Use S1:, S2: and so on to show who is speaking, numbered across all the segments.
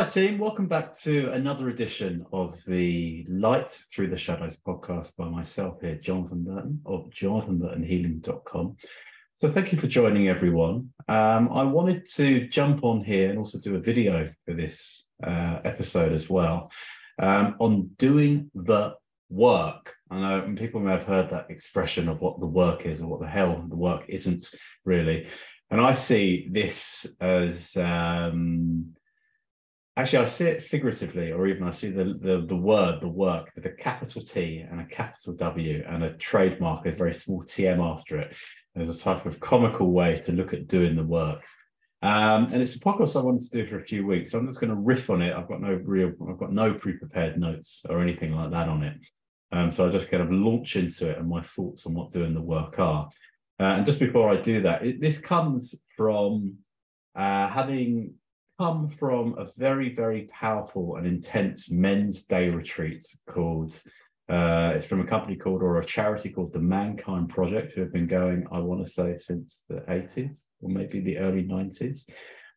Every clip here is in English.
S1: Hi, team. Welcome back to another edition of the Light Through the Shadows podcast by myself here, Jonathan Burton of jonathanburtonhealing.com. So, thank you for joining, everyone. Um, I wanted to jump on here and also do a video for this uh, episode as well um, on doing the work. I know people may have heard that expression of what the work is or what the hell the work isn't really. And I see this as um, Actually, I see it figuratively, or even I see the, the, the word, the work, with a capital T and a capital W and a trademark, a very small TM after it. There's a type of comical way to look at doing the work. Um, and it's a podcast I wanted to do for a few weeks. So I'm just going to riff on it. I've got no real, I've got no pre-prepared notes or anything like that on it. Um, so I just kind of launch into it and my thoughts on what doing the work are. Uh, and just before I do that, it, this comes from uh, having come from a very, very powerful and intense men's day retreat called, uh, it's from a company called, or a charity called the Mankind Project, who have been going, I want to say, since the 80s or maybe the early 90s.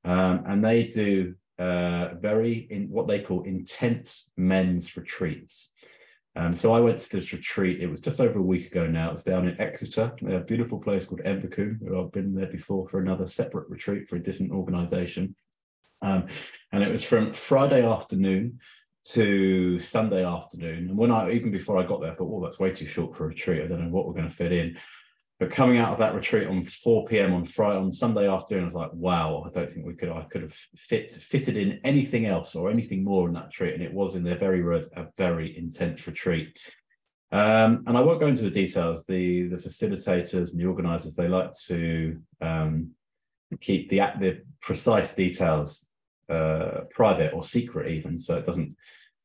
S1: Um, and they do uh, very, in what they call intense men's retreats. Um, so I went to this retreat. It was just over a week ago now. It was down in Exeter, a beautiful place called Embercombe. I've been there before for another separate retreat for a different organisation. Um, and it was from Friday afternoon to Sunday afternoon. And when I, even before I got there, I thought, oh, that's way too short for a retreat. I don't know what we're going to fit in. But coming out of that retreat on 4 p.m. on Friday, on Sunday afternoon, I was like, wow, I don't think we could, I could have fit fitted in anything else or anything more in that retreat. And it was, in their very words, a very intense retreat. Um, and I won't go into the details. The the facilitators and the organisers they like to um, keep the the precise details uh, private or secret even, so it doesn't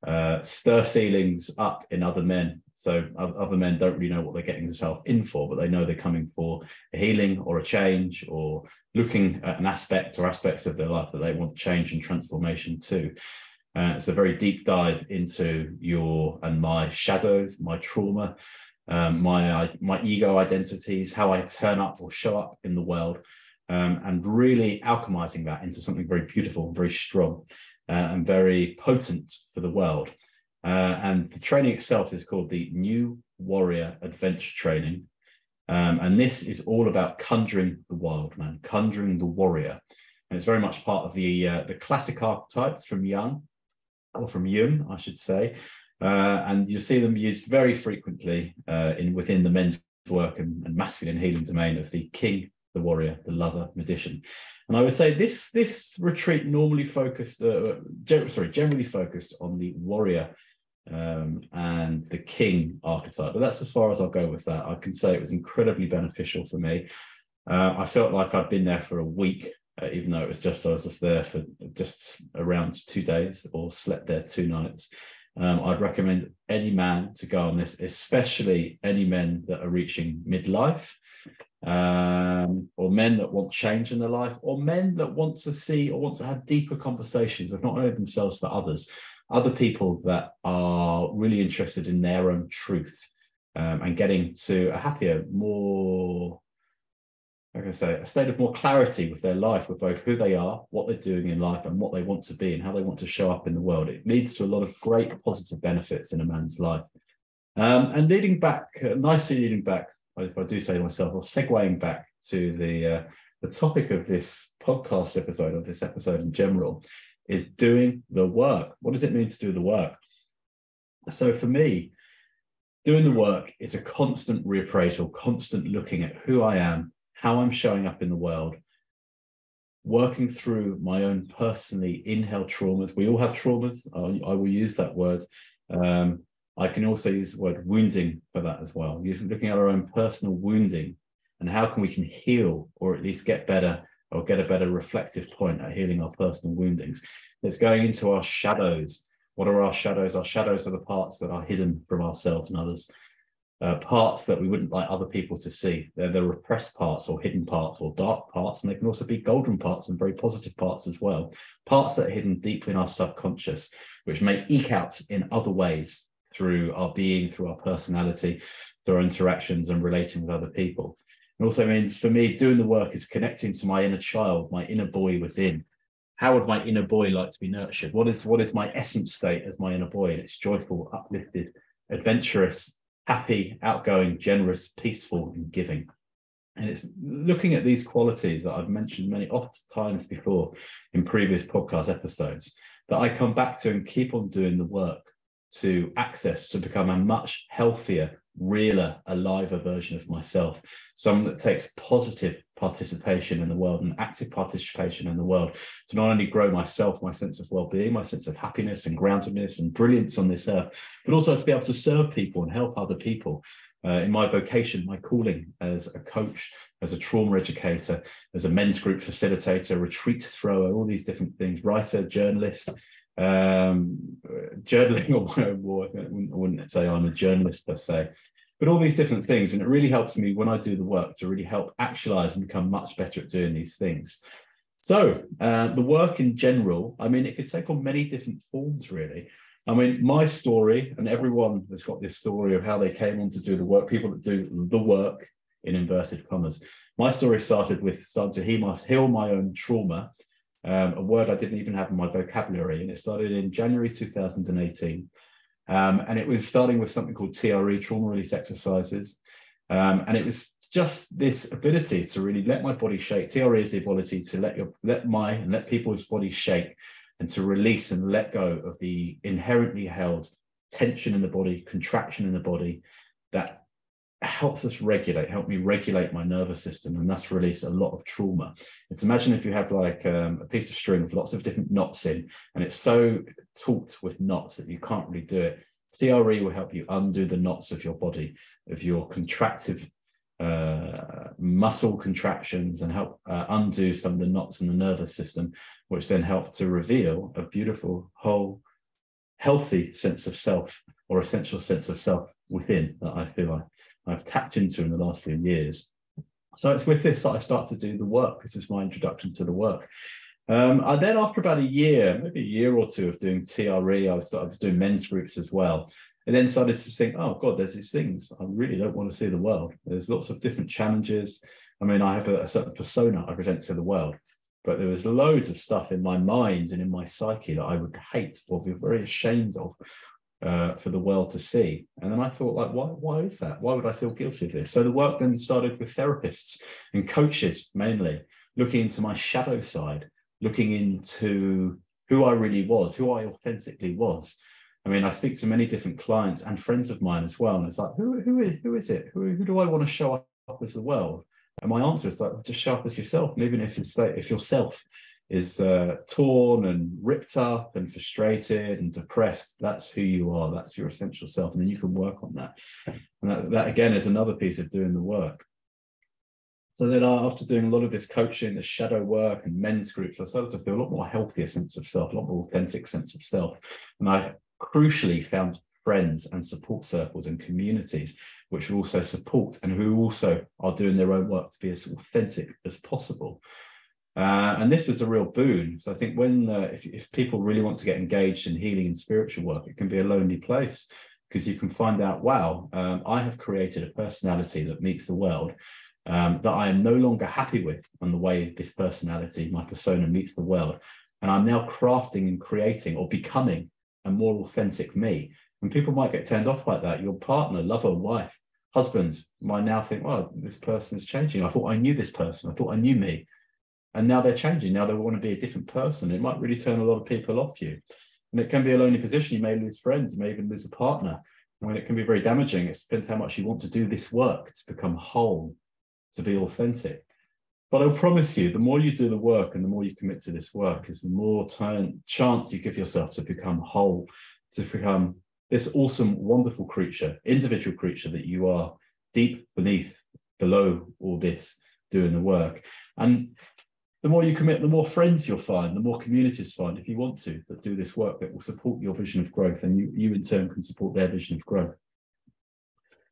S1: uh, stir feelings up in other men. So other men don't really know what they're getting themselves in for, but they know they're coming for a healing or a change or looking at an aspect or aspects of their life that they want change and transformation to. Uh, it's a very deep dive into your and my shadows, my trauma, um, my my ego identities, how I turn up or show up in the world, um, and really alchemizing that into something very beautiful, very strong, uh, and very potent for the world. Uh, and the training itself is called the New Warrior Adventure Training. Um, and this is all about conjuring the wild man, conjuring the warrior. And it's very much part of the, uh, the classic archetypes from Jung, or from Jung, I should say. Uh, and you'll see them used very frequently uh, in within the men's work and, and masculine healing domain of the king, the warrior, the lover, magician. And I would say this this retreat normally focused, uh, gen- sorry, generally focused on the warrior um, and the king archetype. But that's as far as I'll go with that. I can say it was incredibly beneficial for me. Uh, I felt like I'd been there for a week, uh, even though it was just I was just there for just around two days or slept there two nights. Um, I'd recommend any man to go on this, especially any men that are reaching midlife um, or men that want change in their life, or men that want to see or want to have deeper conversations with not only themselves but others, other people that are really interested in their own truth um, and getting to a happier, more, like I say, a state of more clarity with their life, with both who they are, what they're doing in life, and what they want to be, and how they want to show up in the world. It leads to a lot of great positive benefits in a man's life. Um, and leading back, uh, nicely leading back if I do say to myself, or segueing back to the uh, the topic of this podcast episode, of this episode in general, is doing the work. What does it mean to do the work? So for me, doing the work is a constant reappraisal, constant looking at who I am, how I'm showing up in the world, working through my own personally inhale traumas. We all have traumas. I, I will use that word. Um, I can also use the word wounding for that as well. Using looking at our own personal wounding and how can we can heal or at least get better or get a better reflective point at healing our personal woundings. It's going into our shadows. What are our shadows? Our shadows are the parts that are hidden from ourselves and others. Uh, parts that we wouldn't like other people to see. They're the repressed parts or hidden parts or dark parts, and they can also be golden parts and very positive parts as well. Parts that are hidden deep in our subconscious, which may eke out in other ways through our being, through our personality, through our interactions and relating with other people. It also means for me, doing the work is connecting to my inner child, my inner boy within, how would my inner boy like to be nurtured? What is what is my essence state as my inner boy? And it's joyful, uplifted, adventurous, happy, outgoing, generous, peaceful, and giving. And it's looking at these qualities that I've mentioned many oft times before in previous podcast episodes that I come back to and keep on doing the work to access to become a much healthier, realer, aliver version of myself. Someone that takes positive participation in the world and active participation in the world to not only grow myself, my sense of well-being, my sense of happiness and groundedness and brilliance on this earth, but also to be able to serve people and help other people. Uh, in my vocation, my calling as a coach, as a trauma educator, as a men's group facilitator, retreat thrower, all these different things, writer, journalist, um, journaling own war. I wouldn't, I wouldn't say I'm a journalist per se, but all these different things. And it really helps me when I do the work to really help actualize and become much better at doing these things. So uh, the work in general, I mean, it could take on many different forms, really. I mean, my story, and everyone has got this story of how they came on to do the work, people that do the work in inverted commas. My story started with starting to heal my own trauma um, a word I didn't even have in my vocabulary. And it started in January 2018. Um, and it was starting with something called TRE, trauma release exercises. Um, and it was just this ability to really let my body shake. TRE is the ability to let your let my and let people's bodies shake and to release and let go of the inherently held tension in the body, contraction in the body that helps us regulate, help me regulate my nervous system and thus release a lot of trauma. It's imagine if you have like um, a piece of string with lots of different knots in, and it's so taut with knots that you can't really do it. TRE will help you undo the knots of your body, of your contractive uh, muscle contractions, and help uh, undo some of the knots in the nervous system, which then help to reveal a beautiful, whole, healthy sense of self or essential sense of self within that I feel like I've tapped into in the last few years. So it's with this that I start to do the work. This is my introduction to the work. Um, and then after about a year, maybe a year or two of doing TRE, I was, I was doing men's groups as well. And then started to think, oh God, there's these things. I really don't want to see the world. There's lots of different challenges. I mean, I have a, a certain persona I present to the world, but there was loads of stuff in my mind and in my psyche that I would hate or be very ashamed of uh, for the world to see. And then I thought, like, why, why is that? Why would I feel guilty of this? So the work then started with therapists and coaches mainly, looking into my shadow side, looking into who I really was, who I authentically was. I mean, I speak to many different clients and friends of mine as well. And it's like, who, who, is, who is it? Who, who do I want to show up as the world? And my answer is like, just show up as yourself. Even if it's like, if yourself is uh, torn and ripped up and frustrated and depressed, that's who you are. That's your essential self. And then you can work on that. And that, that again is another piece of doing the work. So then after doing a lot of this coaching, the shadow work and men's groups, I started to feel a lot more healthier sense of self, a lot more authentic sense of self. And I crucially found friends and support circles and communities which also support and who also are doing their own work to be as authentic as possible. Uh, and this is a real boon. So I think when uh, if, if people really want to get engaged in healing and spiritual work, it can be a lonely place because you can find out, wow, um, I have created a personality that meets the world um, that I am no longer happy with on the way this personality, my persona meets the world. And I'm now crafting and creating or becoming a more authentic me. And people might get turned off like that. Your partner, lover, wife, husband might now think, well, this person is changing. I thought I knew this person. I thought I knew me and now they're changing. Now they want to be a different person. It might really turn a lot of people off you. And it can be a lonely position. You may lose friends. You may even lose a partner. And when it can be very damaging it depends how much you want to do this work to become whole to be authentic. But i'll promise you the more you do the work and the more you commit to this work is the more chance you give yourself to become whole to become this awesome wonderful creature individual creature that you are deep beneath below all this doing the work. And the more you commit, the more friends you'll find, the more communities find, if you want to, that do this work that will support your vision of growth, and you, you in turn can support their vision of growth.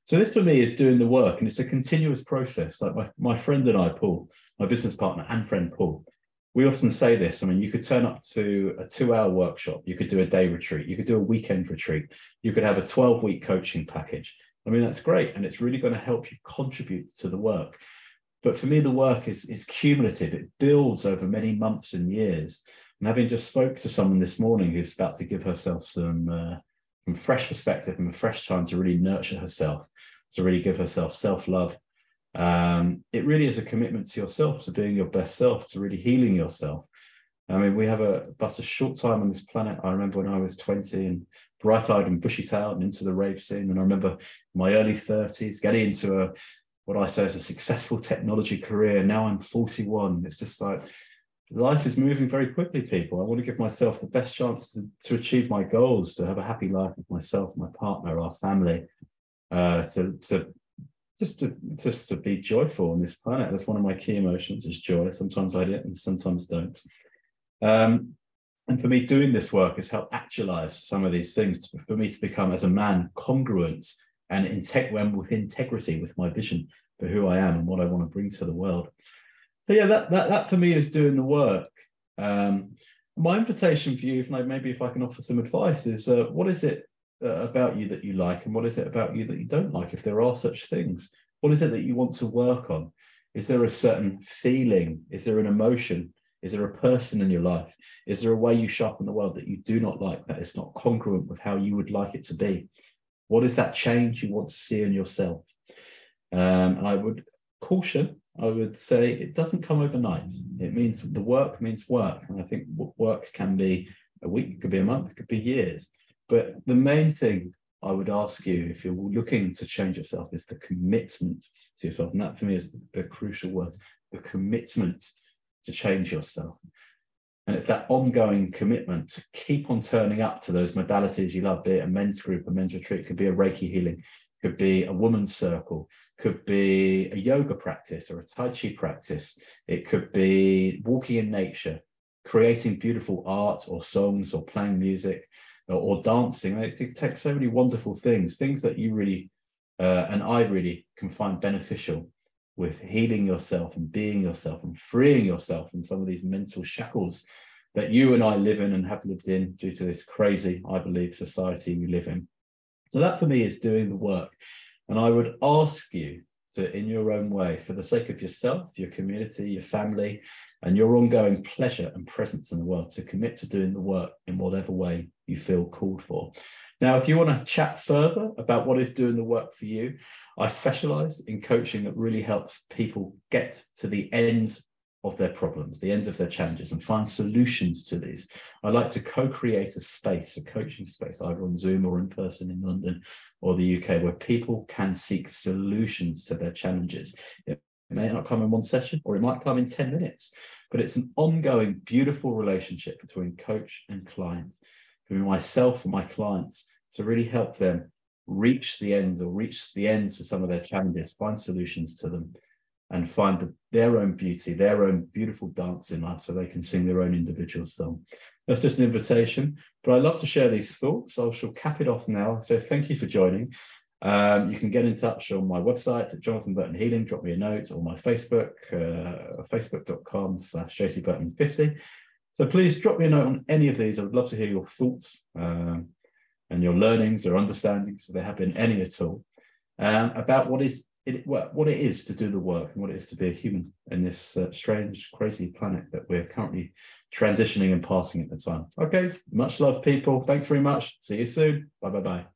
S1: So this for me is doing the work, and it's a continuous process. Like my, my friend and I, Paul, my business partner and friend Paul, we often say this. I mean, you could turn up to a two-hour workshop, you could do a day retreat, you could do a weekend retreat, you could have a 12-week coaching package. I mean, that's great, and it's really going to help you contribute to the work. But for me, the work is, is cumulative. It builds over many months and years. And having just spoke to someone this morning who's about to give herself some, uh, some fresh perspective and a fresh time to really nurture herself, to really give herself self-love. Um, it really is a commitment to yourself, to being your best self, to really healing yourself. I mean, we have a but a short time on this planet. I remember when I was 20 and bright-eyed and bushy-tailed and into the rave scene. And I remember my early 30s getting into a what I say is a successful technology career. Now I'm 41. It's just like life is moving very quickly, people. I want to give myself the best chance to, to achieve my goals, to have a happy life with myself, my partner, our family, uh, to, to just to just to be joyful on this planet. That's one of my key emotions is joy. Sometimes I do and sometimes don't. Um, and for me, doing this work has helped actualize some of these things for me to become, as a man, congruent and integ- with integrity with my vision for who I am and what I want to bring to the world. So yeah, that that that for me is doing the work. Um, my invitation for you, if maybe if I can offer some advice, is uh, what is it uh, about you that you like, and what is it about you that you don't like, if there are such things? What is it that you want to work on? Is there a certain feeling? Is there an emotion? Is there a person in your life? Is there a way you sharpen the world that you do not like, that is not congruent with how you would like it to be? What is that change you want to see in yourself? Um, and I would caution, I would say it doesn't come overnight. It means the work means work. And I think work can be a week, it could be a month, it could be years. But the main thing I would ask you if you're looking to change yourself is the commitment to yourself. And that for me is the crucial word the commitment to change yourself. And it's that ongoing commitment to keep on turning up to those modalities you love, be it a men's group, a men's retreat, could be a Reiki healing, could be a woman's circle, could be a yoga practice or a Tai Chi practice. It could be walking in nature, creating beautiful art or songs or playing music or, or dancing. It could take so many wonderful things, things that you really uh, and I really can find beneficial with healing yourself and being yourself and freeing yourself from some of these mental shackles that you and I live in and have lived in due to this crazy, I believe, society we live in. So that for me is doing the work. And I would ask you to, in your own way, for the sake of yourself, your community, your family, and your ongoing pleasure and presence in the world, to commit to doing the work in whatever way you feel called for. Now, if you want to chat further about what is doing the work for you, I specialize in coaching that really helps people get to the ends of their problems, the ends of their challenges, and find solutions to these. I like to co create a space, a coaching space, either on Zoom or in person in London or the UK, where people can seek solutions to their challenges. It may not come in one session or it might come in 10 minutes, but it's an ongoing, beautiful relationship between coach and client between myself and my clients to really help them reach the ends or reach the ends of some of their challenges, find solutions to them, and find the, their own beauty, their own beautiful dance in life so they can sing their own individual song. That's just an invitation, but I love to share these thoughts. So I shall cap it off now. So thank you for joining. Um, you can get in touch on my website at Jonathan Burton Healing, drop me a note, or my Facebook, uh, facebook.com slash jcburton50. So please drop me a note on any of these. I would love to hear your thoughts um, and your learnings or understandings, if there have been any at all, um, about what is it, what it is to do the work and what it is to be a human in this uh, strange, crazy planet that we're currently transitioning and passing at the time. Okay, much love, people. Thanks very much. See you soon. Bye bye bye.